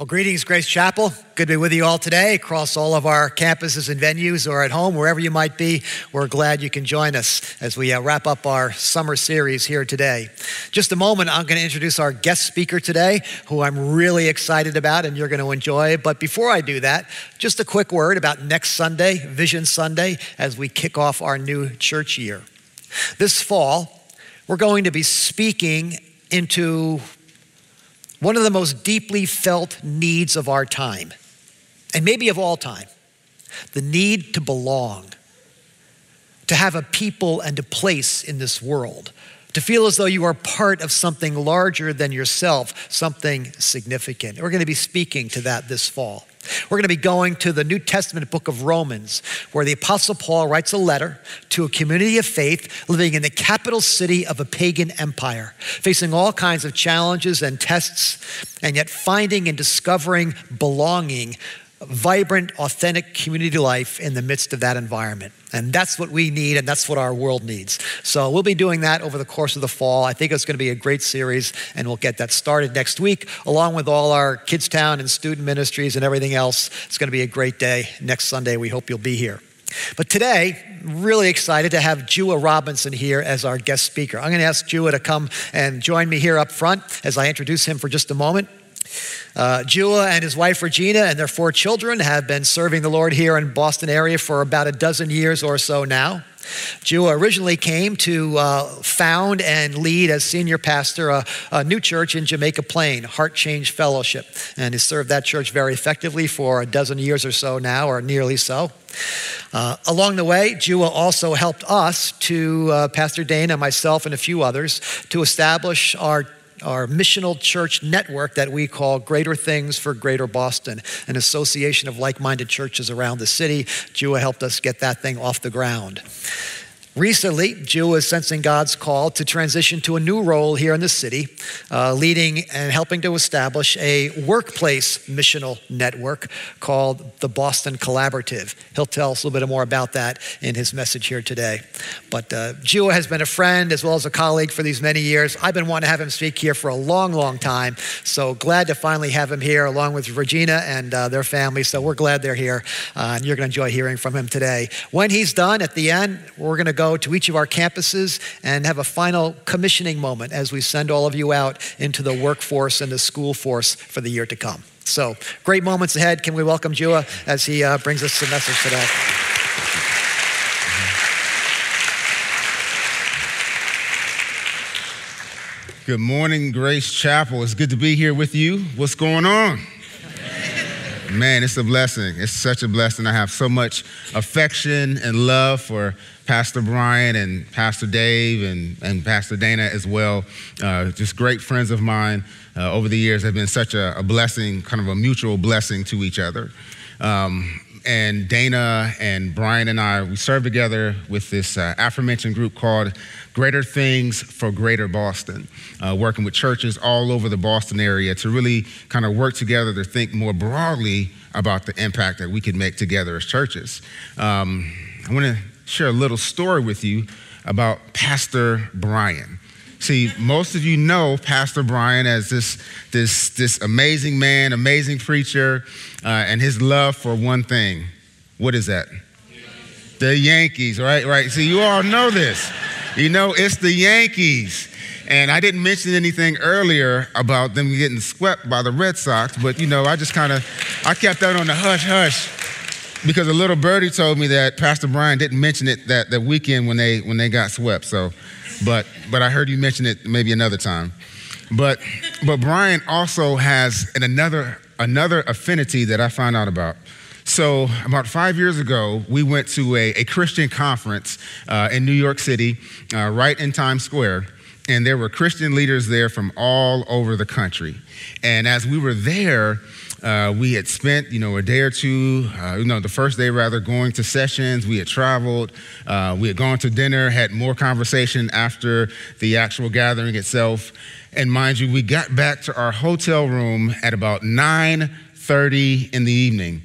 Well, greetings, Grace Chapel. Good to be with you all today across all of our campuses and venues or at home, wherever you might be. We're glad you can join us as we uh, wrap up our summer series here today. Just a moment, I'm going to introduce our guest speaker today, who I'm really excited about and you're going to enjoy. But before I do that, just a quick word about next Sunday, Vision Sunday, as we kick off our new church year. This fall, we're going to be speaking into one of the most deeply felt needs of our time, and maybe of all time the need to belong, to have a people and a place in this world, to feel as though you are part of something larger than yourself, something significant. We're going to be speaking to that this fall. We're going to be going to the New Testament book of Romans, where the Apostle Paul writes a letter to a community of faith living in the capital city of a pagan empire, facing all kinds of challenges and tests, and yet finding and discovering belonging vibrant, authentic community life in the midst of that environment. And that's what we need, and that's what our world needs. So we'll be doing that over the course of the fall. I think it's going to be a great series, and we'll get that started next week, along with all our Kidstown and student ministries and everything else. It's going to be a great day next Sunday. We hope you'll be here. But today, really excited to have Jua Robinson here as our guest speaker. I'm going to ask Jua to come and join me here up front as I introduce him for just a moment. Uh, and his wife Regina and their four children have been serving the Lord here in Boston area for about a dozen years or so now. Jua originally came to uh, found and lead as senior pastor a, a, new church in Jamaica Plain, Heart Change Fellowship, and has served that church very effectively for a dozen years or so now, or nearly so. Uh, along the way, Jua also helped us to, uh, Pastor Dana, myself, and a few others, to establish our our missional church network that we call Greater Things for Greater Boston, an association of like minded churches around the city. Jua helped us get that thing off the ground. Recently, Jua is sensing God's call to transition to a new role here in the city, uh, leading and helping to establish a workplace missional network called the Boston Collaborative. He'll tell us a little bit more about that in his message here today. But uh, Jua has been a friend as well as a colleague for these many years. I've been wanting to have him speak here for a long, long time. So glad to finally have him here along with Regina and uh, their family. So we're glad they're here, uh, and you're going to enjoy hearing from him today. When he's done, at the end, we're going to go to each of our campuses and have a final commissioning moment as we send all of you out into the workforce and the school force for the year to come. So, great moments ahead. Can we welcome Jua as he uh, brings us the message today? Good morning, Grace Chapel. It's good to be here with you. What's going on? Man, it's a blessing. It's such a blessing. I have so much affection and love for Pastor Brian and Pastor Dave and, and Pastor Dana as well. Uh, just great friends of mine uh, over the years have been such a, a, blessing, kind of a mutual blessing to each other. Um, and Dana and Brian and I, we serve together with this uh, aforementioned group called Greater Things for Greater Boston, uh, working with churches all over the Boston area to really kind of work together to think more broadly about the impact that we could make together as churches. Um, I want to share a little story with you about Pastor Brian. See, most of you know Pastor Brian as this, this, this amazing man, amazing preacher, uh, and his love for one thing. What is that? The Yankees, right? Right. See, you all know this. You know, it's the Yankees. And I didn't mention anything earlier about them getting swept by the Red Sox, but you know, I just kind of, I kept that on the hush hush because a little birdie told me that Pastor Brian didn't mention it that, that weekend when they when they got swept. So, but but I heard you mention it maybe another time. But but Brian also has an another another affinity that I found out about. So about five years ago, we went to a, a Christian conference uh, in New York City, uh, right in Times Square. And there were Christian leaders there from all over the country. And as we were there, uh, we had spent, you know, a day or two, uh, you know, the first day rather, going to sessions. We had traveled. Uh, we had gone to dinner, had more conversation after the actual gathering itself. And mind you, we got back to our hotel room at about 9:30 in the evening.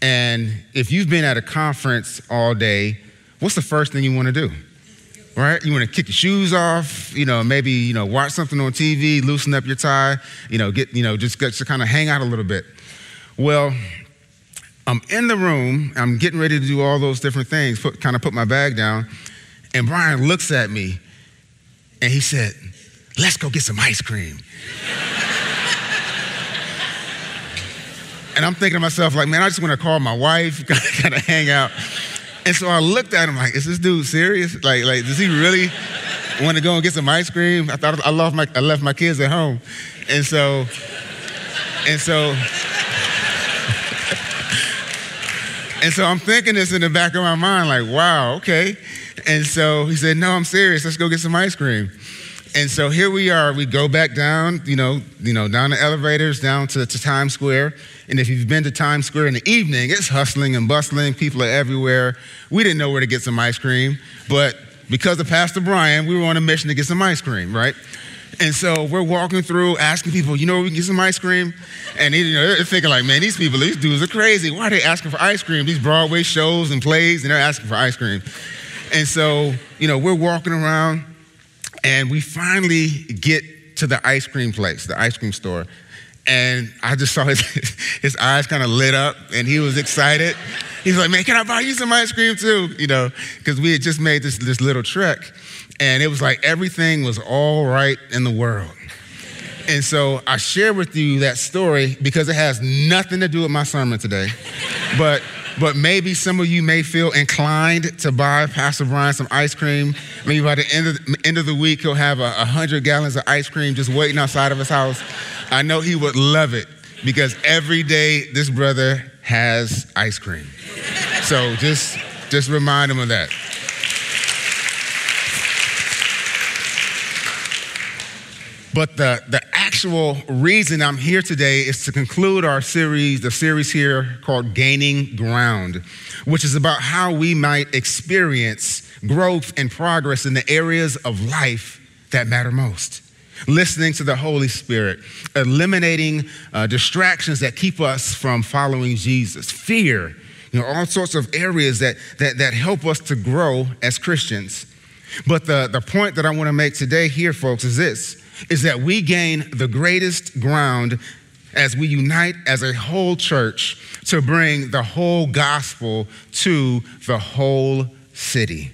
And if you've been at a conference all day, what's the first thing you want to do? Right? You want to kick your shoes off, you know, maybe, you know, watch something on TV, loosen up your tie, you know, get, you know, just get to kind of hang out a little bit. Well, I'm in the room, I'm getting ready to do all those different things, put, kind of put my bag down, and Brian looks at me and he said, Let's go get some ice cream. and I'm thinking to myself, like, man, I just want to call my wife, kind of hang out. And so I looked at him like, is this dude serious? Like, like does he really want to go and get some ice cream? I thought I left my I left my kids at home, and so and so and so I'm thinking this in the back of my mind, like, wow, okay. And so he said, no, I'm serious. Let's go get some ice cream. And so here we are. We go back down, you know, you know, down the elevators, down to, to Times Square. And if you've been to Times Square in the evening, it's hustling and bustling. People are everywhere. We didn't know where to get some ice cream, but because of Pastor Brian, we were on a mission to get some ice cream, right? And so we're walking through, asking people, you know, we can get some ice cream. And you know, they're thinking like, man, these people, these dudes are crazy. Why are they asking for ice cream? These Broadway shows and plays, and they're asking for ice cream. And so, you know, we're walking around, and we finally get to the ice cream place, the ice cream store. And I just saw his, his eyes kind of lit up and he was excited. He's like, man, can I buy you some ice cream too? You know, because we had just made this, this little trek. And it was like everything was all right in the world. And so I share with you that story because it has nothing to do with my sermon today. But but maybe some of you may feel inclined to buy Pastor Brian some ice cream. Maybe by the end of the, end of the week, he'll have a, 100 gallons of ice cream just waiting outside of his house. I know he would love it because every day this brother has ice cream. So just, just remind him of that. But the, the actual reason I'm here today is to conclude our series, the series here called Gaining Ground, which is about how we might experience growth and progress in the areas of life that matter most. Listening to the Holy Spirit, eliminating uh, distractions that keep us from following Jesus, fear, you know, all sorts of areas that, that, that help us to grow as Christians. But the, the point that I want to make today here, folks, is this is that we gain the greatest ground as we unite as a whole church to bring the whole gospel to the whole city.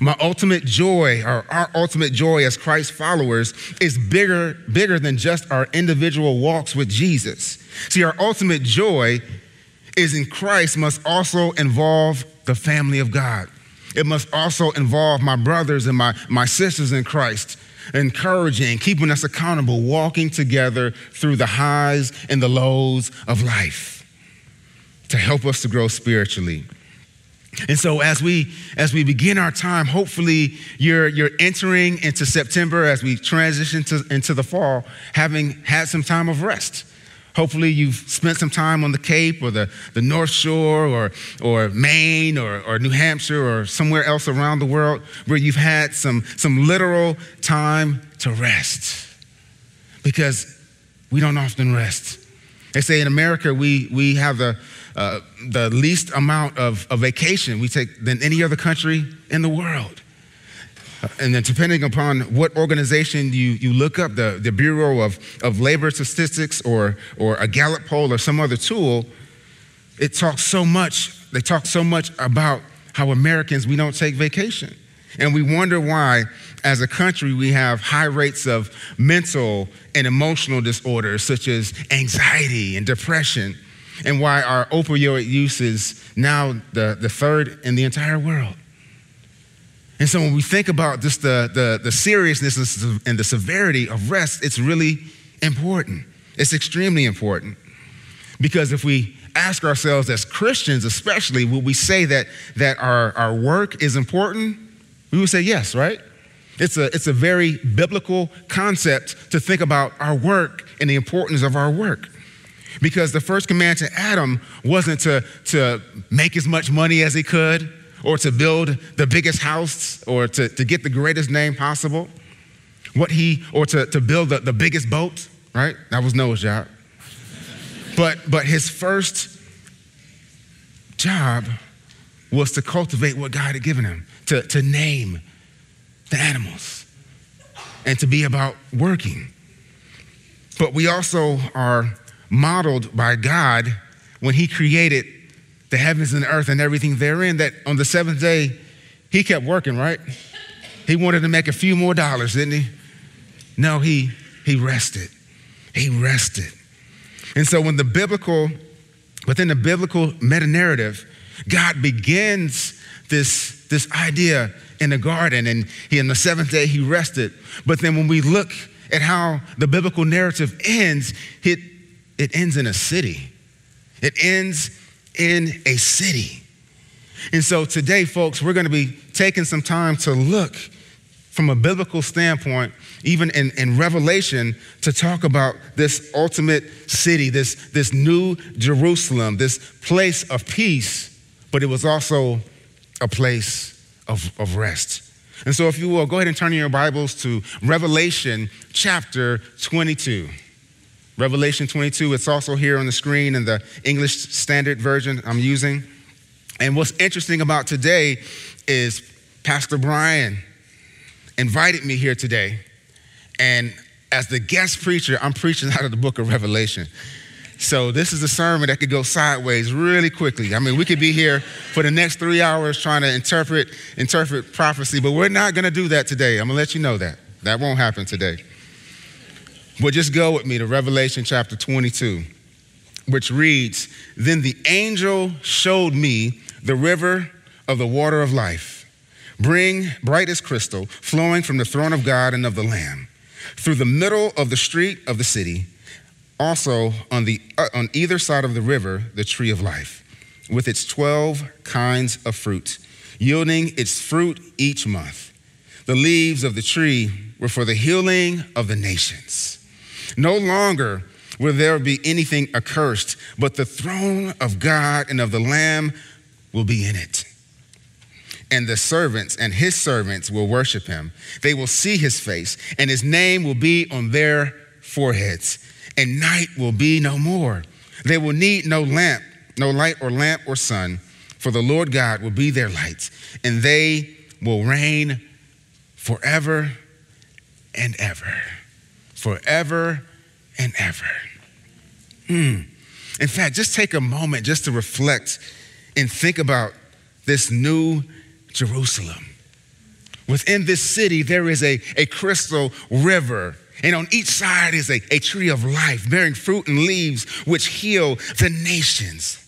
My ultimate joy, or our ultimate joy as Christ followers, is bigger, bigger than just our individual walks with Jesus. See, our ultimate joy is in Christ must also involve the family of God. It must also involve my brothers and my, my sisters in Christ encouraging, keeping us accountable, walking together through the highs and the lows of life to help us to grow spiritually. And so as we as we begin our time, hopefully you're you're entering into September as we transition to, into the fall, having had some time of rest. Hopefully, you've spent some time on the Cape or the, the North Shore or, or Maine or, or New Hampshire or somewhere else around the world where you've had some, some literal time to rest. Because we don't often rest. They say in America, we, we have the, uh, the least amount of, of vacation we take than any other country in the world. And then, depending upon what organization you, you look up, the, the Bureau of, of Labor Statistics or, or a Gallup poll or some other tool, it talks so much, they talk so much about how Americans, we don't take vacation. And we wonder why, as a country, we have high rates of mental and emotional disorders such as anxiety and depression, and why our opioid use is now the, the third in the entire world. And so when we think about just the, the, the seriousness and the severity of rest, it's really important. It's extremely important. Because if we ask ourselves as Christians, especially, will we say that, that our, our work is important? We would say yes, right? It's a, it's a very biblical concept to think about our work and the importance of our work. Because the first command to Adam wasn't to, to make as much money as he could, or to build the biggest house or to, to get the greatest name possible. What he, or to, to build the, the biggest boat, right? That was Noah's job. But, but his first job was to cultivate what God had given him, to, to name, the animals and to be about working. But we also are modeled by God when He created the heavens and the earth and everything therein, that on the seventh day, He kept working, right? He wanted to make a few more dollars, didn't He? No, He, he rested. He rested. And so when the biblical, within the biblical meta narrative, God begins this, this idea in the garden, and he, in the seventh day he rested. But then when we look at how the biblical narrative ends, it, it ends in a city. It ends in a city. And so today, folks, we're going to be taking some time to look from a biblical standpoint, even in, in Revelation, to talk about this ultimate city, this, this new Jerusalem, this place of peace, but it was also a place of, of rest. And so, if you will, go ahead and turn your Bibles to Revelation chapter 22. Revelation 22, it's also here on the screen in the English Standard Version I'm using. And what's interesting about today is Pastor Brian invited me here today. And as the guest preacher, I'm preaching out of the book of Revelation. So this is a sermon that could go sideways really quickly. I mean, we could be here for the next three hours trying to interpret interpret prophecy, but we're not going to do that today. I'm going to let you know that that won't happen today. But just go with me to Revelation chapter 22, which reads, "Then the angel showed me the river of the water of life, bring bright as crystal, flowing from the throne of God and of the Lamb, through the middle of the street of the city." Also, on, the, uh, on either side of the river, the tree of life, with its 12 kinds of fruit, yielding its fruit each month. The leaves of the tree were for the healing of the nations. No longer will there be anything accursed, but the throne of God and of the Lamb will be in it. And the servants and his servants will worship him. They will see his face, and his name will be on their foreheads and night will be no more. They will need no lamp, no light or lamp or sun, for the Lord God will be their light, and they will reign forever and ever. Forever and ever. Hmm. In fact, just take a moment just to reflect and think about this new Jerusalem. Within this city, there is a, a crystal river and on each side is a, a tree of life bearing fruit and leaves which heal the nations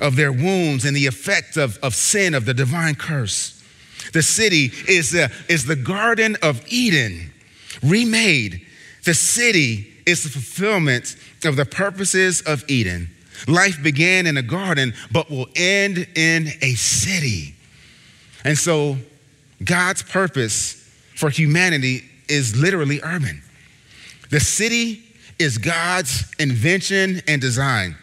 of their wounds and the effect of, of sin, of the divine curse. The city is the, is the Garden of Eden remade. The city is the fulfillment of the purposes of Eden. Life began in a garden, but will end in a city. And so, God's purpose for humanity is literally urban. The city is God's invention and design,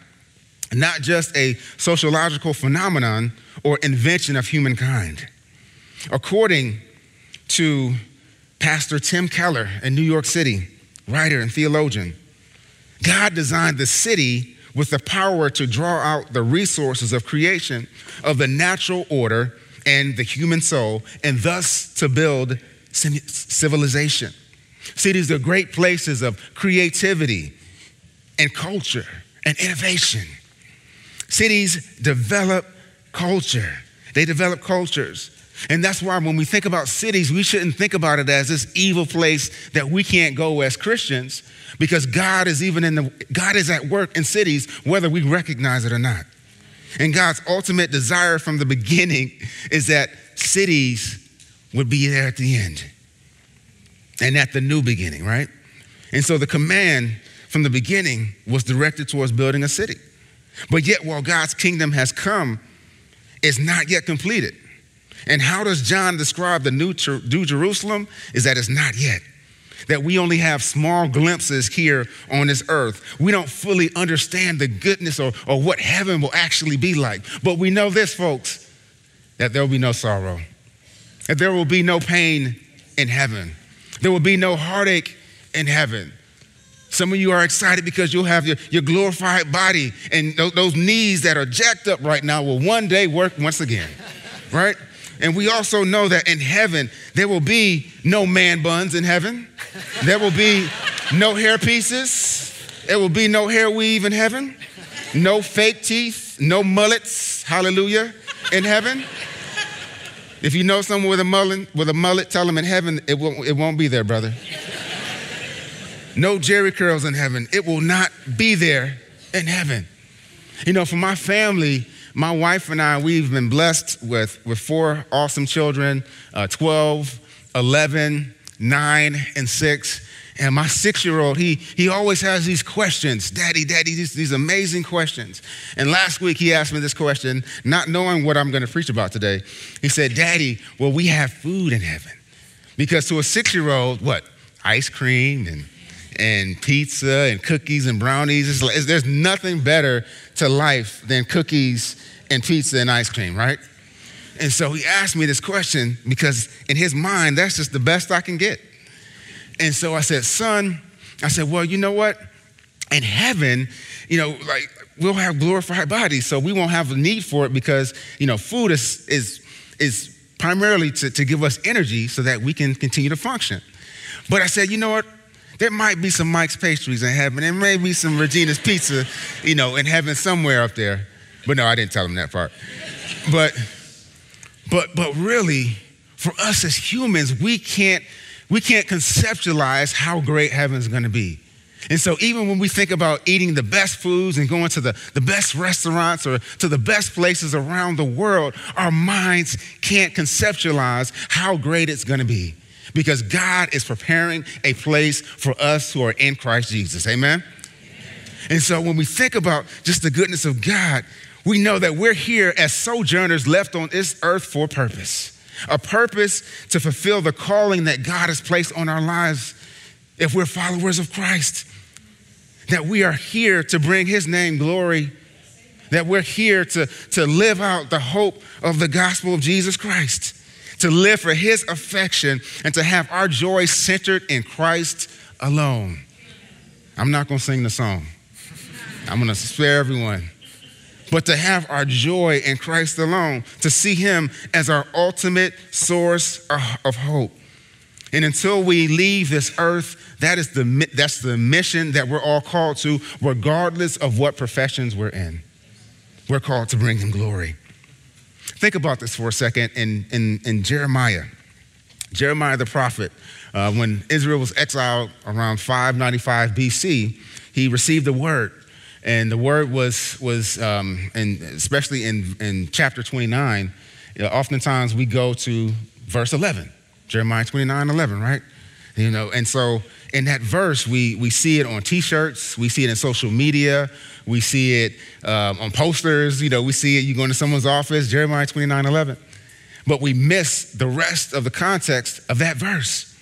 not just a sociological phenomenon or invention of humankind. According to Pastor Tim Keller in New York City, writer and theologian, God designed the city with the power to draw out the resources of creation, of the natural order, and the human soul, and thus to build civilization. Cities are great places of creativity and culture and innovation. Cities develop culture, they develop cultures. And that's why when we think about cities, we shouldn't think about it as this evil place that we can't go as Christians because God is even in the God is at work in cities whether we recognize it or not. And God's ultimate desire from the beginning is that cities would be there at the end and at the new beginning, right? And so the command from the beginning was directed towards building a city. But yet, while God's kingdom has come, it's not yet completed. And how does John describe the new, new Jerusalem? Is that it's not yet. That we only have small glimpses here on this earth. We don't fully understand the goodness or, or what heaven will actually be like. But we know this, folks, that there will be no sorrow, that there will be no pain in heaven there will be no heartache in heaven. Some of you are excited because you'll have your, your glorified body, and those, those knees that are jacked up right now will one day work once again, right? And we also know that in heaven, there will be no man buns in heaven. There will be no hair pieces. There will be no hair weave in heaven. No fake teeth, no mullets, hallelujah, in heaven. If you know someone with a mullet, with a mullet, tell them in heaven it won't, it won't be there, brother. No Jheri curls in heaven. It will not be there in heaven. You know, for my family, my wife and I, we've been blessed with, with four awesome children uh, 12, 11, 9, and 6. And my six year old, he, he always has these questions Daddy, Daddy, these, these amazing questions. And last week he asked me this question, not knowing what I'm going to preach about today. He said, Daddy, will we have food in heaven? Because to a six year old, what? Ice cream and and pizza and cookies and brownies. Like, there's nothing better to life than cookies and pizza and ice cream, right? And so he asked me this question because in his mind, that's just the best I can get. And so I said, son, I said, well, you know what? In heaven, you know, like we'll have glorified bodies, so we won't have a need for it because, you know, food is is is primarily to, to give us energy so that we can continue to function. But I said, you know what? There might be some Mike's pastries in heaven. There may be some Regina's pizza, you know, in heaven somewhere up there. But no, I didn't tell him that part. But, but, but really, for us as humans, we can't, we can't conceptualize how great heaven's gonna be. And so, even when we think about eating the best foods and going to the, the best restaurants or to the best places around the world, our minds can't conceptualize how great it's gonna be because God is preparing a place for us who are in Christ Jesus. Amen? And so when we think about just the goodness of God, we know that we're here as sojourners left on this earth for purpose, a purpose to fulfill the calling that God has placed on our lives if we're followers of Christ. That we are here to bring his name glory, that we're here to, to live out the hope of the gospel of Jesus Christ to live for His affection, and to have our joy centered in Christ alone. I'm not going to sing the song, I'm going to spare everyone. But to have our joy in Christ alone, to see Him as our ultimate source of hope. And until we leave this earth, that is the, that's the mission that we're all called to, regardless of what professions we're in. We're called to bring Him glory. Think about this for a second in, in, in Jeremiah. Jeremiah the prophet, uh, when Israel was exiled around 595 BC, he received a word. And the word was, was um, and especially in, in chapter 29, you know, oftentimes we go to verse 11, Jeremiah 29 11, right? You know, and so in that verse, we, we see it on t shirts, we see it in social media, we see it um, on posters, you know, we see it, you go into someone's office, Jeremiah 29 11. But we miss the rest of the context of that verse.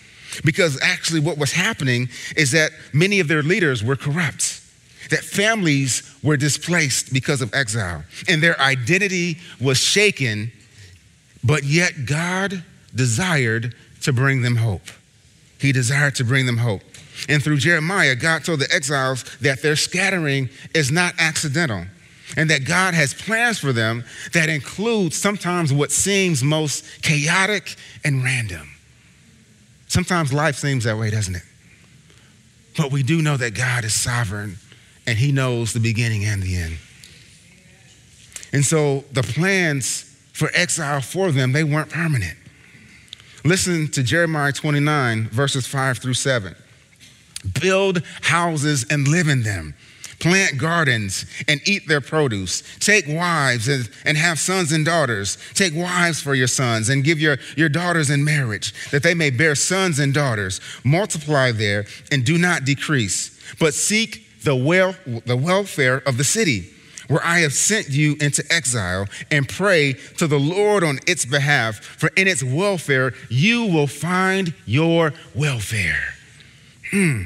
Because actually, what was happening is that many of their leaders were corrupt, that families were displaced because of exile, and their identity was shaken, but yet God desired to bring them hope. He desired to bring them hope. And through Jeremiah, God told the exiles that their scattering is not accidental and that God has plans for them that include sometimes what seems most chaotic and random. Sometimes life seems that way, doesn't it? But we do know that God is sovereign and He knows the beginning and the end. And so the plans for exile for them, they weren't permanent. Listen to Jeremiah 29, verses 5 through 7. Build houses and live in them. Plant gardens and eat their produce. Take wives and, have sons and daughters. Take wives for your sons and give your, your daughters in marriage, that they may bear sons and daughters. Multiply there and do not decrease, but seek the, well, the welfare of the city where I have sent you into exile, and pray to the Lord on its behalf, for in its welfare you will find your welfare. Hmm.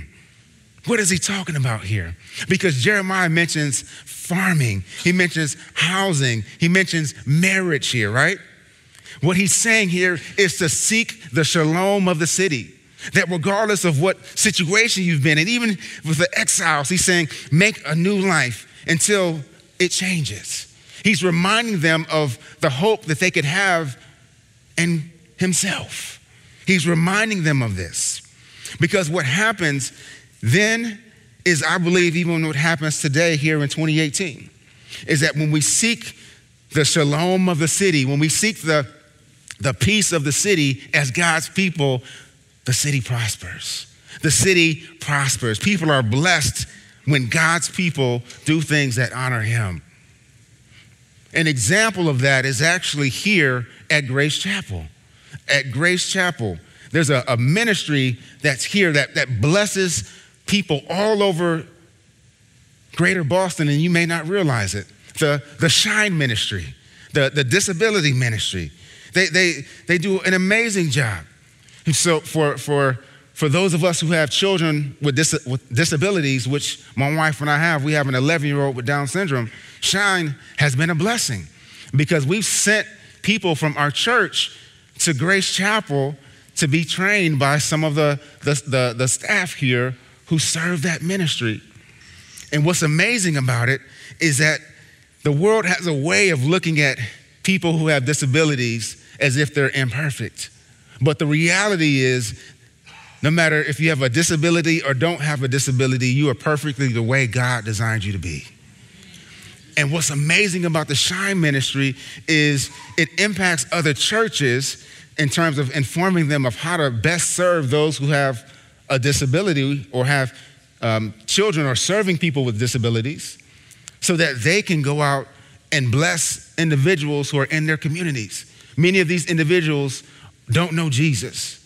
What is he talking about here? Because Jeremiah mentions farming, he mentions housing, he mentions marriage here, right? What he's saying here is to seek the shalom of the city. That regardless of what situation you've been in, even with the exiles, he's saying, make a new life until it changes. He's reminding them of the hope that they could have and himself. He's reminding them of this. Because what happens then is, I believe, even what happens today here in 2018, is that when we seek the shalom of the city, when we seek the, the peace of the city as God's people, the city prospers. The city prospers. People are blessed when God's people do things that honor Him. An example of that is actually here at Grace Chapel. At Grace Chapel, there's a, a ministry that's here that, that blesses people all over greater Boston, and you may not realize it. The, the Shine Ministry, the, the disability ministry, they, they, they do an amazing job. So, for, for, for those of us who have children with, dis- with disabilities, which my wife and I have, we have an 11 year old with Down syndrome, Shine has been a blessing because we've sent people from our church to Grace Chapel to be trained by some of the, the, the, the staff here who serve that ministry. And what's amazing about it is that the world has a way of looking at people who have disabilities as if they're imperfect. But the reality is, no matter if you have a disability or don't have a disability, you are perfectly the way God designed you to be. And what's amazing about the Shine Ministry is it impacts other churches in terms of informing them of how to best serve those who have a disability or have um, children or serving people with disabilities so that they can go out and bless individuals who are in their communities. Many of these individuals don't know Jesus.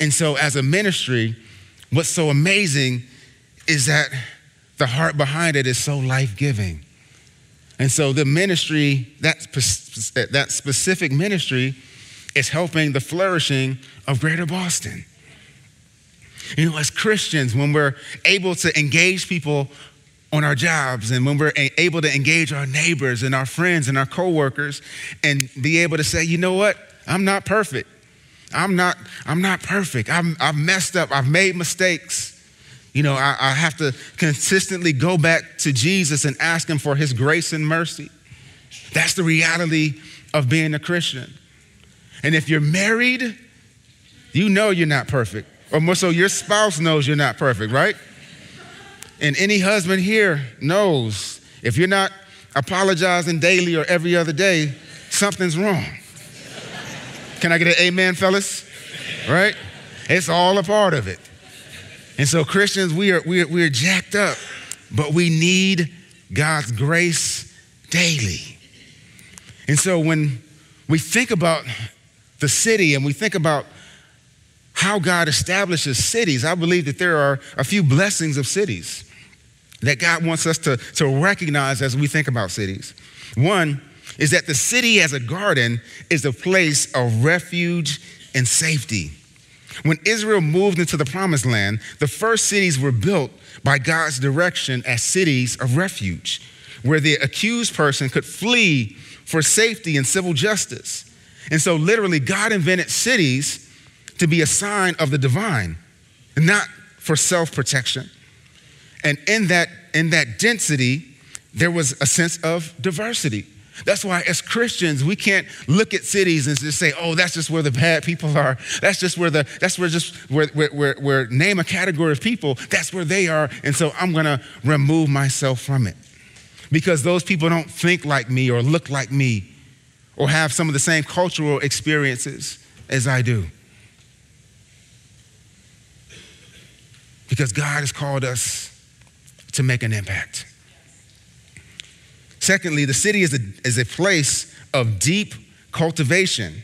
And so, as a ministry, what's so amazing is that the heart behind it is so life giving. And so, the ministry, that, that specific ministry, is helping the flourishing of greater Boston. You know, as Christians, when we're able to engage people on our jobs and when we're able to engage our neighbors and our friends and our coworkers and be able to say, you know what? I'm not perfect. I'm not, I'm not perfect. I'm, I've messed up. I've made mistakes. You know, I, I have to consistently go back to Jesus and ask him for his grace and mercy. That's the reality of being a Christian. And if you're married, you know you're not perfect. Or more so, your spouse knows you're not perfect, right? And any husband here knows if you're not apologizing daily or every other day, something's wrong. Can I get an amen, fellas? Right? It's all a part of it. And so, Christians, we are, we are, we are jacked up, but we need God's grace daily. And so, when we think about the city and we think about how God establishes cities, I believe that there are a few blessings of cities that God wants us to, to recognize as we think about cities. One is that the city as a garden is a place of refuge and safety. When Israel moved into the promised land, the first cities were built by God's direction as cities of refuge, where the accused person could flee for safety and civil justice. And so, literally, God invented cities to be a sign of the divine, not for self protection. And in that, in that density, there was a sense of diversity. That's why, as Christians, we can't look at cities and just say, "Oh, that's just where the bad people are. That's just where the that's where just where where, where, where name a category of people. That's where they are." And so I'm to remove myself from it because those people don't think like me or look like me or have some of the same cultural experiences as I do. Because God has called us to make an impact. Secondly, the city is a, is a place of deep cultivation.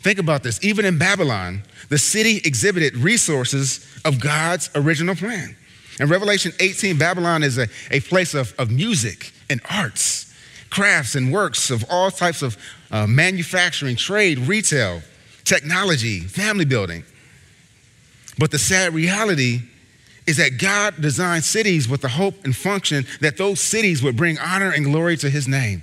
Think about this. Even in Babylon, the city exhibited resources of God's original plan. In Revelation 18, Babylon is a, a place of, of music and arts, crafts and works of all types of uh, manufacturing, trade, retail, technology, family building. But the sad reality is that God designed cities with the hope and function that those cities would bring honor and glory to his name.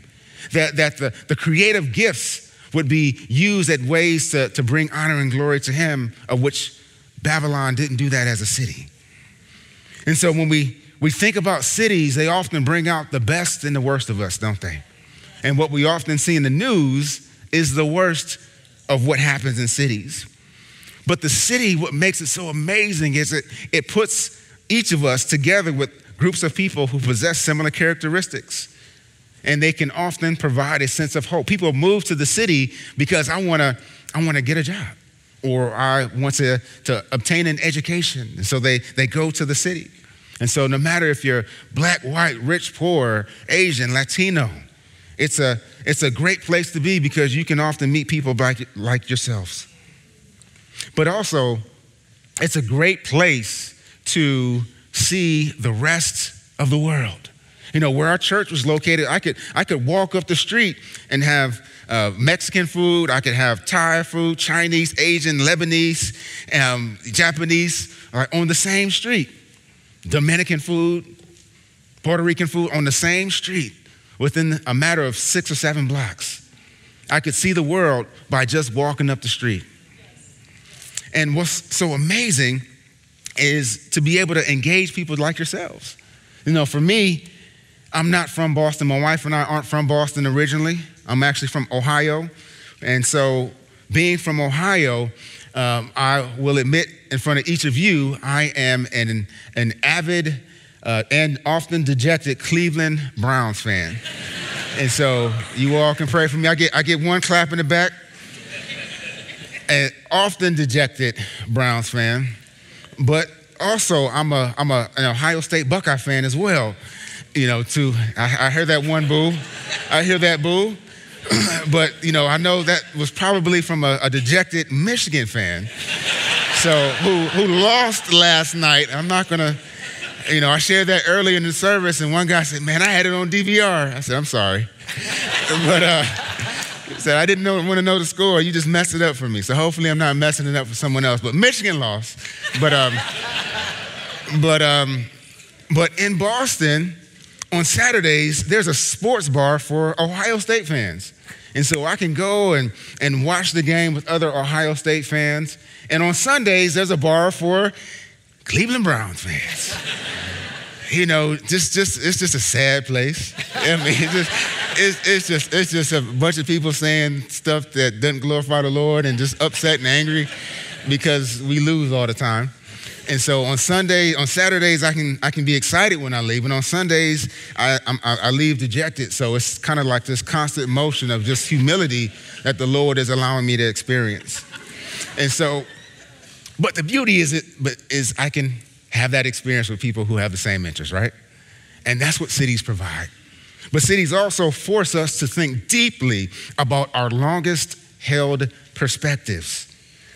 That, that the, the creative gifts would be used as ways to, to bring honor and glory to him, of which Babylon didn't do that as a city. And so when we, we think about cities, they often bring out the best and the worst of us, don't they? And what we often see in the news is the worst of what happens in cities. But the city, what makes it so amazing is it, it puts each of us together with groups of people who possess similar characteristics. And they can often provide a sense of hope. People move to the city because I wanna, I wanna get a job or I want to, to obtain an education. And so they, they go to the city. And so no matter if you're black, white, rich, poor, Asian, Latino, it's a, it's a great place to be because you can often meet people like, like yourselves. But also, it's a great place to see the rest of the world. You know, where our church was located, I could, I could walk up the street and have uh, Mexican food, I could have Thai food, Chinese, Asian, Lebanese, um, Japanese uh, on the same street. Dominican food, Puerto Rican food on the same street within a matter of six or seven blocks. I could see the world by just walking up the street. And what's so amazing is to be able to engage people like yourselves. You know, for me, I'm not from Boston. My wife and I aren't from Boston originally. I'm actually from Ohio. And so, being from Ohio, um, I will admit in front of each of you, I am an, an avid uh, and often dejected Cleveland Browns fan. and so, you all can pray for me. I get, I get one clap in the back. An often dejected Browns fan, but also I'm a I'm a, an Ohio State Buckeye fan as well. You know, to I, I heard that one boo, I hear that boo, but you know I know that was probably from a, a dejected Michigan fan, so who who lost last night. I'm not gonna. You know, I shared that early in the service, and one guy said, "Man, I had it on DVR." I said, "I'm sorry," but uh, said, I didn't know, want to know the score. You just messed it up for me. So hopefully I'm not messing it up for someone else. But Michigan lost. But, um, but, um, but in Boston, on Saturdays, there's a sports bar for Ohio State fans. And so I can go and, and watch the game with other Ohio State fans. And on Sundays, there's a bar for Cleveland Browns fans you know, just just it's just a sad place. I mean, it's just, it's, it's just it's just a bunch of people saying stuff that doesn't glorify the Lord and just upset and angry because we lose all the time. And so on Sunday, on Saturdays, I can I can be excited when I leave, and on Sundays, I I, I leave dejected. So it's kind of like this constant motion of just humility that the Lord is allowing me to experience. And so, but the beauty is it, but is I can have that experience with people who have the same interests, right? And that's what cities provide. But cities also force us to think deeply about our longest held perspectives.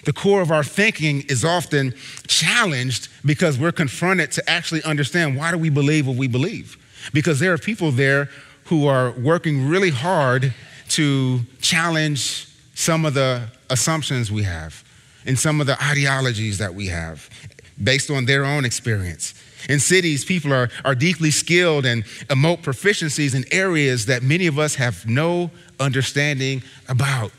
The core of our thinking is often challenged because we're confronted to actually understand why do we believe what we believe? Because there are people there who are working really hard to challenge some of the assumptions we have and some of the ideologies that we have based on their own experience. In cities, people are, are deeply skilled and emote proficiencies in areas that many of us have no understanding about.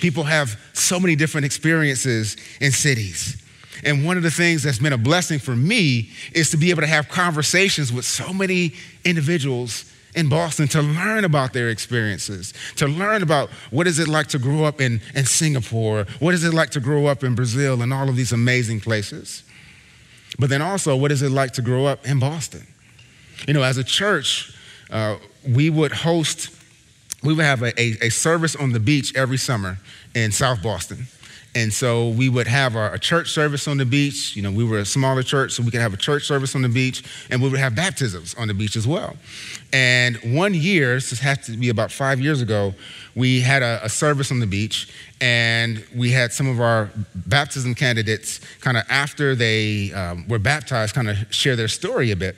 People have so many different experiences in cities. And one of the things that's been a blessing for me is to be able to have conversations with so many individuals in Boston to learn about their experiences, to learn about what is it like to grow up in, in Singapore, what is it like to grow up in Brazil, and all of these amazing places. But then also, what is it like to grow up in Boston? You know, as a church, uh, we would host, we would have a, a, a, service on the beach every summer in South Boston. And so we would have our, a church service on the beach. You know, we were a smaller church, so we could have a church service on the beach, and we would have baptisms on the beach as well. And one year, this has to be about five years ago, we had a, a service on the beach, and we had some of our baptism candidates kind of after they um, were baptized kind of share their story a bit.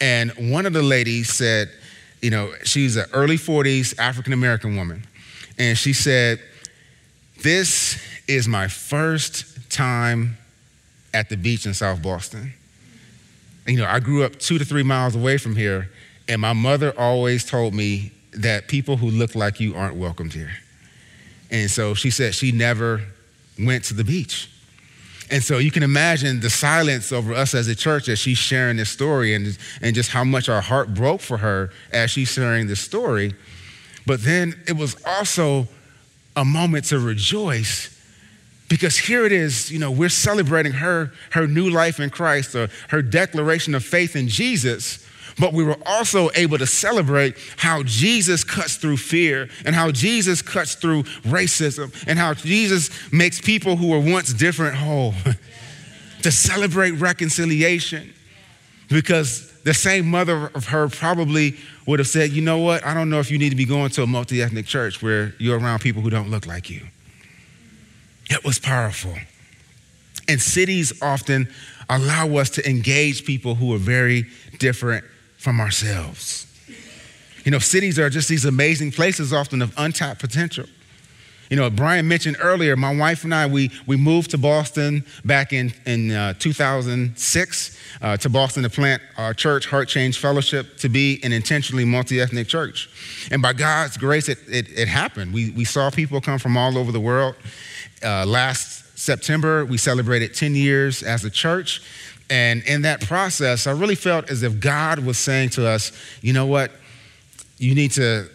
And one of the ladies said, you know, she's an early 40s African American woman, and she said, This is my first time at the beach in South Boston. You know, I grew up two to three miles away from here, and my mother always told me that people who look like you aren't welcomed here. And so she said she never went to the beach. And so you can imagine the silence over us as a church as she's sharing this story and, and just how much our heart broke for her as she's sharing this story. But then it was also a moment to rejoice because here it is, you know, we're celebrating her, her new life in Christ, or her declaration of faith in Jesus. But we were also able to celebrate how Jesus cuts through fear and how Jesus cuts through racism and how Jesus makes people who were once different whole. to celebrate reconciliation. Because the same mother of her probably would have said, you know what, I don't know if you need to be going to a multi ethnic church where you're around people who don't look like you. It was powerful. And cities often allow us to engage people who are very different from ourselves. You know, cities are just these amazing places often of untapped potential. You know, Brian mentioned earlier, my wife and I, we, we moved to Boston back in, in uh, 2006 uh, to Boston to plant our church, Heart Change Fellowship, to be an intentionally multi ethnic church. And by God's grace, it, it, it, happened. We, we saw people come from all over the world. Uh, last September, we celebrated 10 years as a church. And in that process, I really felt as if God was saying to us, you know what? You need to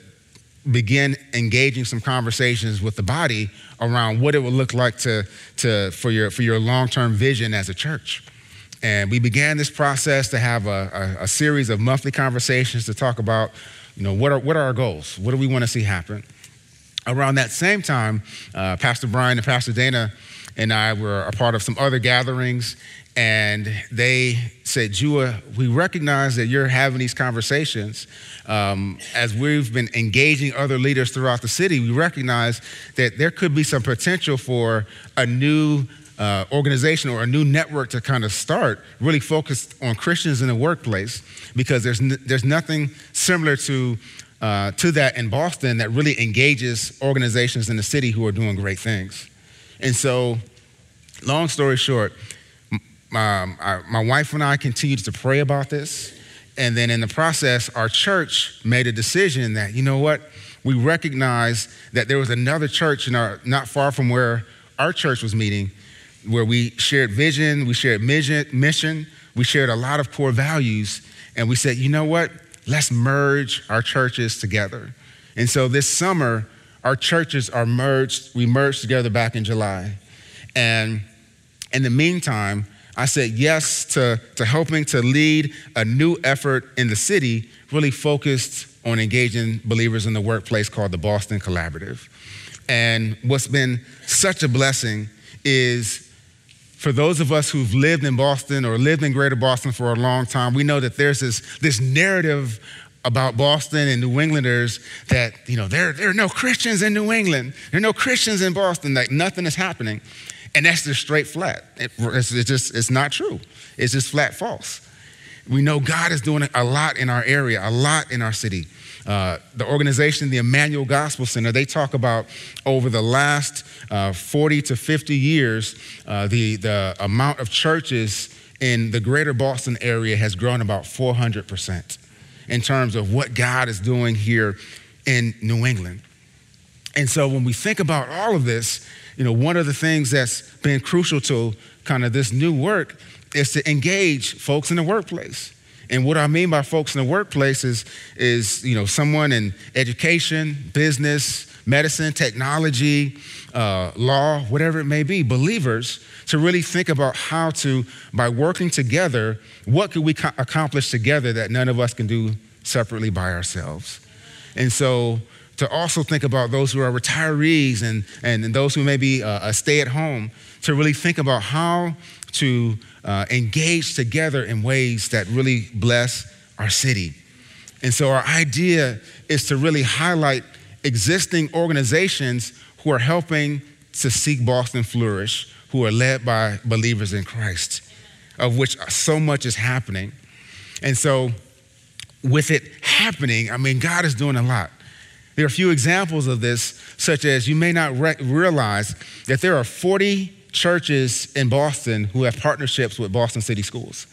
begin engaging some conversations with the body around what it would look like to, to, for your, for your long term vision as a church. And we began this process to have a, a, a, series of monthly conversations to talk about, you know, what are, what are our goals? What do we want to see happen? Around that same time, uh, Pastor Brian and Pastor Dana and I were a part of some other gatherings, and they said, Jua, we recognize that you're having these conversations. Um, as we've been engaging other leaders throughout the city, we recognize that there could be some potential for a new uh, organization or a new network to kind of start, really focused on Christians in the workplace, because there's, n- there's nothing similar to, uh, to that in Boston that really engages organizations in the city who are doing great things. And so, long story short, um, I, my wife and I continued to pray about this. And then in the process, our church made a decision that, you know what, we recognized that there was another church in our, not far from where our church was meeting, where we shared vision, we shared mission, mission, we shared a lot of core values. And we said, you know what, let's merge our churches together. And so this summer, our churches are merged, we merged together back in July. And in the meantime, I said yes to, to helping to lead a new effort in the city, really focused on engaging believers in the workplace called the Boston Collaborative. And what's been such a blessing is for those of us who've lived in Boston or lived in greater Boston for a long time, we know that there's this, this narrative about Boston and New Englanders that, you know, there, there are no Christians in New England. There are no Christians in Boston, like nothing is happening. And that's just straight flat. It, it's, it's, just, it's not true. It's just flat false. We know God is doing a lot in our area, a lot in our city. Uh, the organization, the Emmanuel Gospel Center, they talk about over the last uh, 40 to 50 years, uh, the, the amount of churches in the greater Boston area has grown about 400% in terms of what God is doing here in New England. And so when we think about all of this, you know, one of the things that's been crucial to kind of this new work is to engage folks in the workplace. And what I mean by folks in the workplace is, is you know, someone in education, business, medicine, technology, uh, law, whatever it may be, believers, to really think about how to, by working together, what could we co- accomplish together that none of us can do separately by ourselves. And so to also think about those who are retirees and, and, those who may be uh, stay at home, to really think about how to uh, engage together in ways that really bless our city. And so, our idea is to really highlight existing organizations who are helping to seek Boston flourish, who are led by believers in Christ, of which so much is happening. And so, with it happening, I mean, God is doing a lot. There are a few examples of this, such as you may not re- realize that there are 40 churches in Boston who have partnerships with Boston City Schools.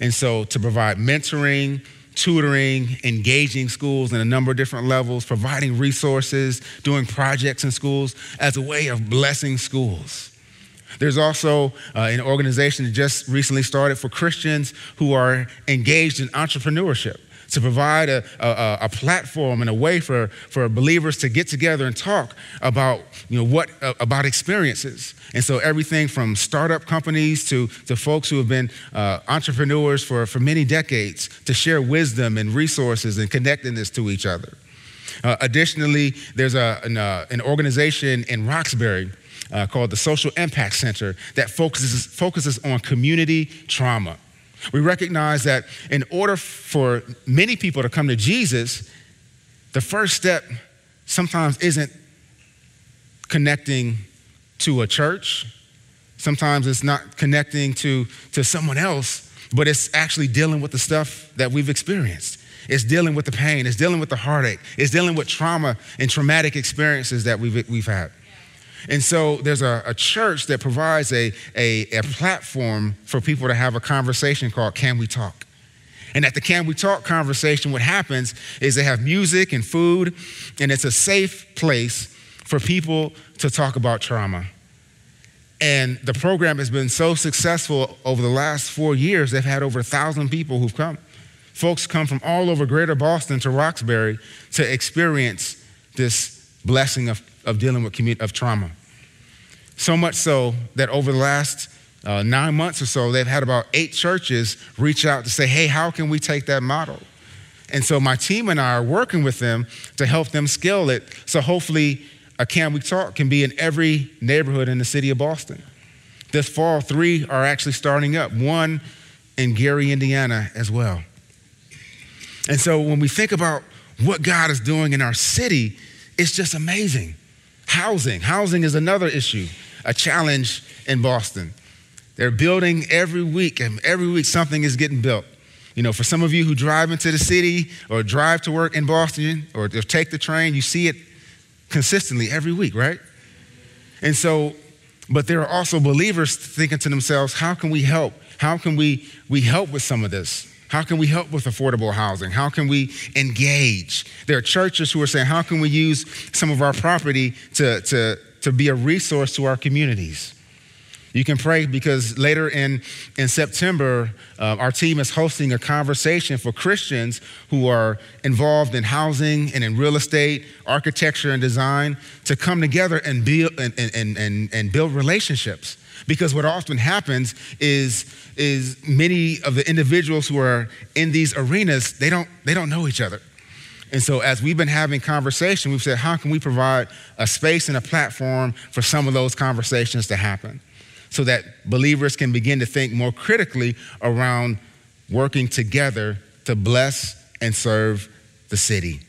And so to provide mentoring, tutoring, engaging schools in a number of different levels, providing resources, doing projects in schools as a way of blessing schools. There's also uh, an organization that just recently started for Christians who are engaged in entrepreneurship to provide a, a, a, platform and a way for, for believers to get together and talk about, you know, what, uh, about experiences. And so everything from startup companies to, to folks who have been uh, entrepreneurs for, for many decades to share wisdom and resources and connectedness to each other. Uh, additionally, there's a, an, uh, an organization in Roxbury uh, called the Social Impact Center that focuses, focuses on community trauma. We recognize that in order for many people to come to Jesus, the first step sometimes isn't connecting to a church, sometimes it's not connecting to, to someone else, but it's actually dealing with the stuff that we've experienced. It's dealing with the pain, it's dealing with the heartache, it's dealing with trauma and traumatic experiences that we've, we've had. And so there's a, a church that provides a, a, a platform for people to have a conversation called Can We Talk? And at the Can We Talk conversation, what happens is they have music and food, and it's a safe place for people to talk about trauma. And the program has been so successful over the last four years, they've had over a thousand people who've come. Folks come from all over greater Boston to Roxbury to experience this blessing of, of dealing with community, of trauma. So much so that over the last uh, nine months or so, they've had about eight churches reach out to say, hey, how can we take that model? And so my team and I are working with them to help them scale it. So hopefully, a Can We Talk can be in every neighborhood in the city of Boston. This fall, three are actually starting up, one in Gary, Indiana as well. And so when we think about what God is doing in our city, it's just amazing. Housing. Housing is another issue, a challenge in Boston. They're building every week, and every week something is getting built. You know, for some of you who drive into the city or drive to work in Boston or take the train, you see it consistently every week, right? And so, but there are also believers thinking to themselves, how can we help? How can we, we help with some of this? How can we help with affordable housing? How can we engage? There are churches who are saying, how can we use some of our property to, to, to be a resource to our communities? You can pray because later in, in September, uh, our team is hosting a conversation for Christians who are involved in housing and in real estate, architecture, and design to come together and build, and, and, and, and build relationships. Because what often happens is, is many of the individuals who are in these arenas, they don't, they don't know each other. And so, as we've been having conversation, we've said, how can we provide a space and a platform for some of those conversations to happen? so that believers can begin to think more critically around working together to bless and serve the city.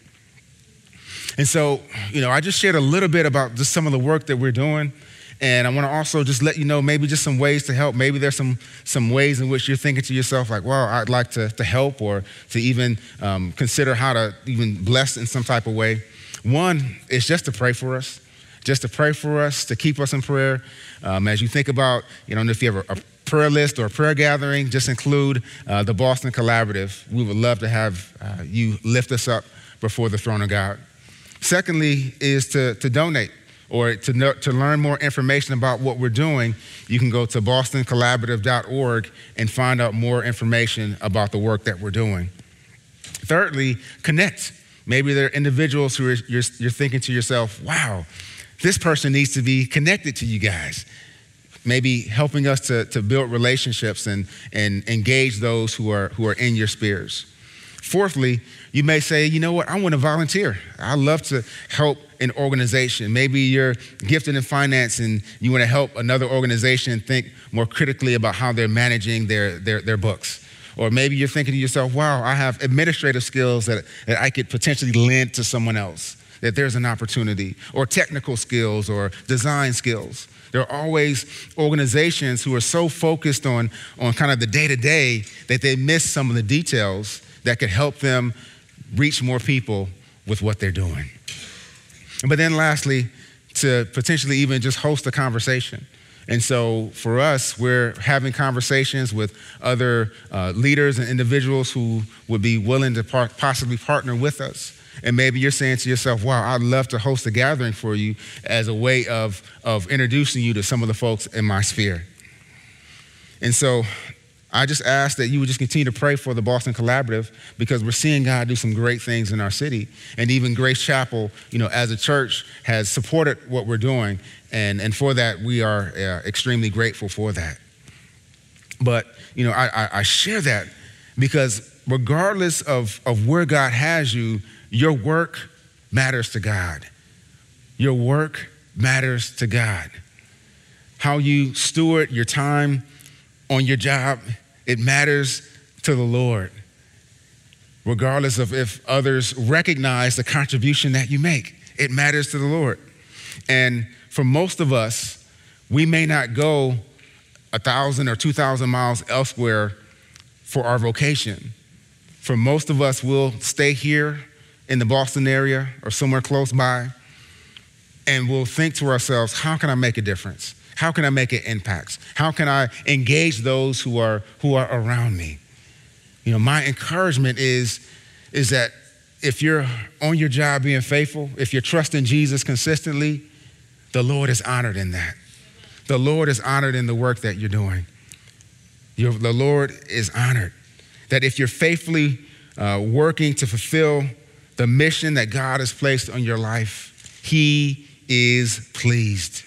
And so, you know, I just shared a little bit about just some of the work that we're doing. And I want to also just let you know maybe just some ways to help. Maybe there's some, some ways in which you're thinking to yourself, like, well, I'd like to, to help or to even um, consider how to even bless in some type of way. One is just to pray for us just to pray for us, to keep us in prayer. Um, as you think about, you know, if you have a, a prayer list or a prayer gathering, just include uh, the Boston Collaborative. We would love to have uh, you lift us up before the throne of God. Secondly, is to, to donate or to, know, to learn more information about what we're doing. You can go to bostoncollaborative.org and find out more information about the work that we're doing. Thirdly, connect. Maybe there are individuals who are, you're, you're thinking to yourself, wow, this person needs to be connected to you guys. Maybe helping us to, to build relationships and, and engage those who are, who are in your spheres. Fourthly, you may say, you know what, I want to volunteer. I love to help an organization. Maybe you're gifted in finance and you want to help another organization think more critically about how they're managing their, their, their books. Or maybe you're thinking to yourself, wow, I have administrative skills that, that I could potentially lend to someone else that there's an opportunity, or technical skills or design skills. There are always organizations who are so focused on, on kind of the day to day that they miss some of the details that could help them reach more people with what they're doing. But then, lastly, to potentially even just host a conversation. And so for us, we're having conversations with other uh, leaders and individuals who would be willing to par- possibly partner with us and maybe you're saying to yourself, wow, I'd love to host a gathering for you as a way of, of introducing you to some of the folks in my sphere. And so I just ask that you would just continue to pray for the Boston Collaborative because we're seeing God do some great things in our city. And even Grace Chapel, you know, as a church, has supported what we're doing. And, and for that, we are uh, extremely grateful for that. But, you know, I, I, I share that because regardless of, of where God has you, your work matters to God. Your work matters to God. How you steward your time on your job, it matters to the Lord, regardless of if others recognize the contribution that you make. It matters to the Lord. And for most of us, we may not go a thousand or two thousand miles elsewhere for our vocation. For most of us, we'll stay here in the Boston area or somewhere close by, and we'll think to ourselves, how can I make a difference? How can I make an impact? How can I engage those who are, who are around me? You know, my encouragement is, is that if you're on your job being faithful, if you're trusting Jesus consistently, the Lord is honored in that. The Lord is honored in the work that you're doing. The Lord is honored. That if you're faithfully uh, working to fulfill the mission that God has placed on your life, He is pleased.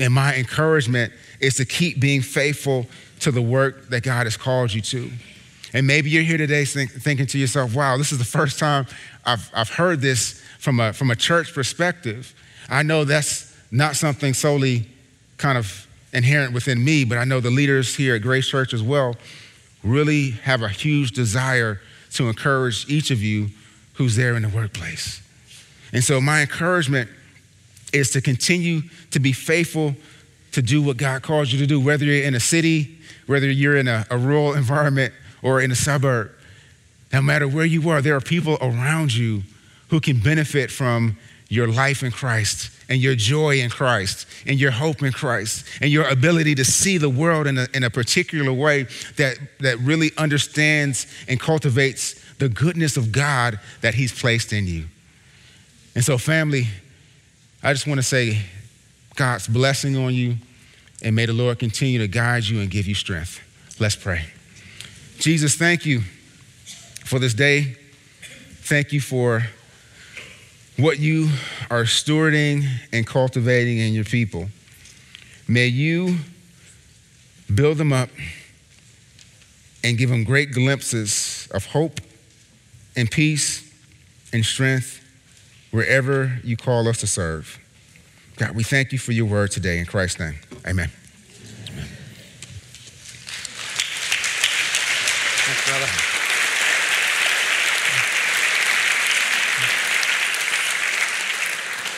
And my encouragement is to keep being faithful to the work that God has called you to. And maybe you're here today think, thinking to yourself, wow, this is the first time I've, I've heard this from a, from a church perspective. I know that's not something solely kind of inherent within me, but I know the leaders here at Grace Church as well really have a huge desire to encourage each of you who's there in the workplace. And so, my encouragement is to continue to be faithful to do what God calls you to do, whether you're in a city, whether you're in a, a rural environment or in a suburb. No matter where you are, there are people around you who can benefit from your life in Christ and your joy in Christ and your hope in Christ and your ability to see the world in a, in a particular way that, that really understands and cultivates the goodness of God that He's placed in you. And so, family, I just want to say God's blessing on you, and may the Lord continue to guide you and give you strength. Let's pray. Jesus, thank you for this day. Thank you for what you are stewarding and cultivating in your people. May you build them up and give them great glimpses of hope and peace and strength wherever you call us to serve. God, we thank you for your word today in Christ's name. Amen. Amen. Thanks, brother.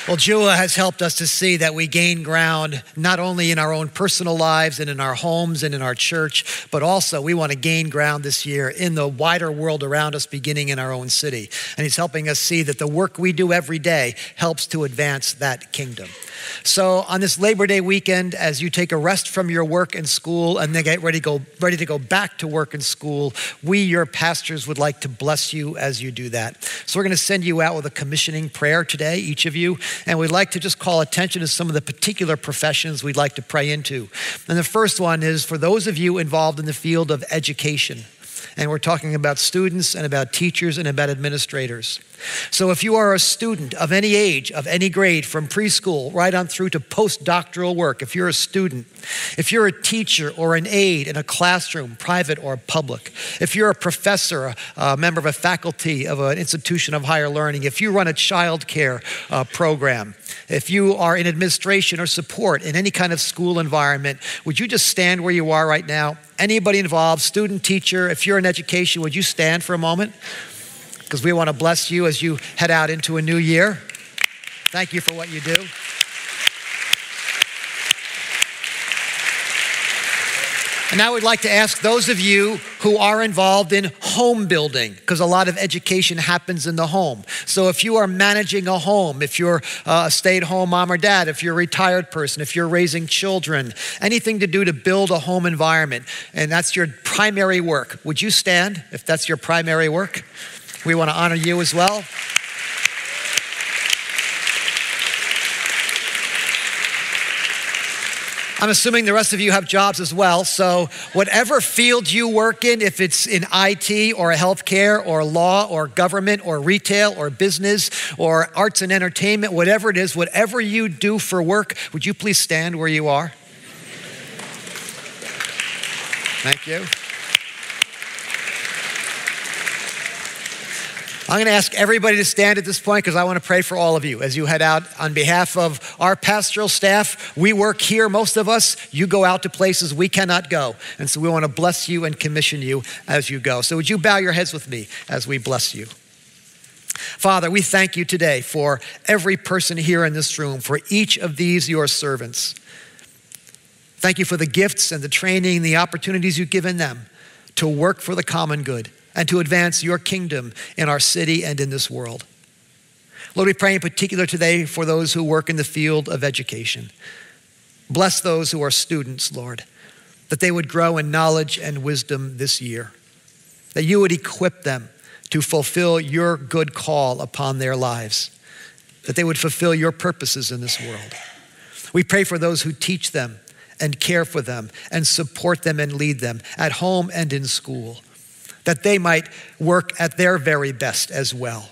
Well, Jua has helped us to see that we gain ground not only in our own personal lives and in our homes and in our church, but also we want to gain ground this year in the wider world around us, beginning in our own city. And he's helping us see that the work we do every day helps to advance that kingdom. So on this Labor Day weekend, as you take a rest from your work and school and then get ready to go, ready to go back to work and school, we, your pastors, would like to bless you as you do that. So we're going to send you out with a commissioning prayer today, each of you, and we'd like to just call attention to some of the particular professions we'd like to pray into. And the first one is for those of you involved in the field of education. And we're talking about students and about teachers and about administrators. So if you are a student of any age, of any grade, from preschool right on through to postdoctoral work, if you're a student, if you're a teacher or an aide in a classroom, private or public, if you're a professor, a, member of a faculty of an institution of higher learning, if you run a child care uh, program, if you are in administration or support in any kind of school environment, would you just stand where you are right now? Anybody involved, student, teacher, if you're in education, would you stand for a moment? Because we want to bless you as you head out into a new year. Thank you for what you do. And now we'd like to ask those of you who are involved in home building, because a lot of education happens in the home. So if you are managing a home, if you're a stay at home mom or dad, if you're a retired person, if you're raising children, anything to do to build a home environment, and that's your primary work, would you stand if that's your primary work? We want to honor you as well. I'm assuming the rest of you have jobs as well. So, whatever field you work in, if it's in IT or healthcare or law or government or retail or business or arts and entertainment, whatever it is, whatever you do for work, would you please stand where you are? Thank you. I'm going to ask everybody to stand at this point because I want to pray for all of you as you head out. On behalf of our pastoral staff, we work here, most of us. You go out to places we cannot go. And so we want to bless you and commission you as you go. So would you bow your heads with me as we bless you? Father, we thank you today for every person here in this room, for each of these your servants. Thank you for the gifts and the training, the opportunities you've given them to work for the common good and to advance your kingdom in our city and in this world. Lord, we pray in particular today for those who work in the field of education. Bless those who are students, Lord, that they would grow in knowledge and wisdom this year, that you would equip them to fulfill your good call upon their lives, that they would fulfill your purposes in this world. We pray for those who teach them and care for them and support them and lead them at home and in school that they might work at their very best as well.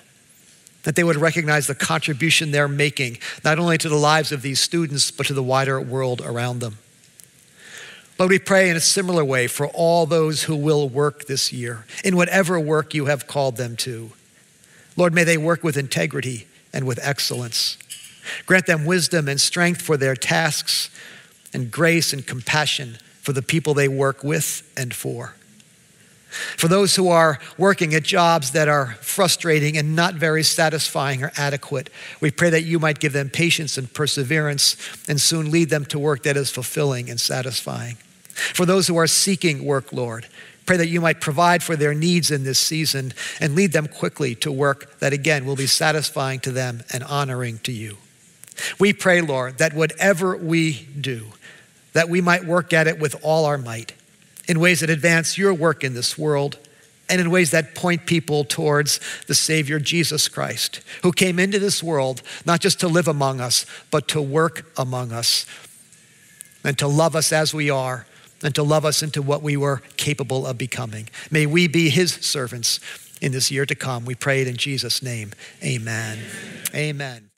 That they would recognize the contribution they're making, not only to the lives of these students, but to the wider world around them. Lord, we pray in a similar way for all those who will work this year, in whatever work you have called them to. Lord, may they work with integrity and with excellence. Grant them wisdom and strength for their tasks, and grace and compassion for the people they work with and for. For those who are working at jobs that are frustrating and not very satisfying or adequate, we pray that you might give them patience and perseverance and soon lead them to work that is fulfilling and satisfying. For those who are seeking work, Lord, pray that you might provide for their needs in this season and lead them quickly to work that again will be satisfying to them and honoring to you. We pray, Lord, that whatever we do, that we might work at it with all our might in ways that advance your work in this world and in ways that point people towards the Savior Jesus Christ, who came into this world not just to live among us, but to work among us and to love us as we are and to love us into what we were capable of becoming. May we be his servants in this year to come. We pray it in Jesus' name. Amen. Amen. Amen.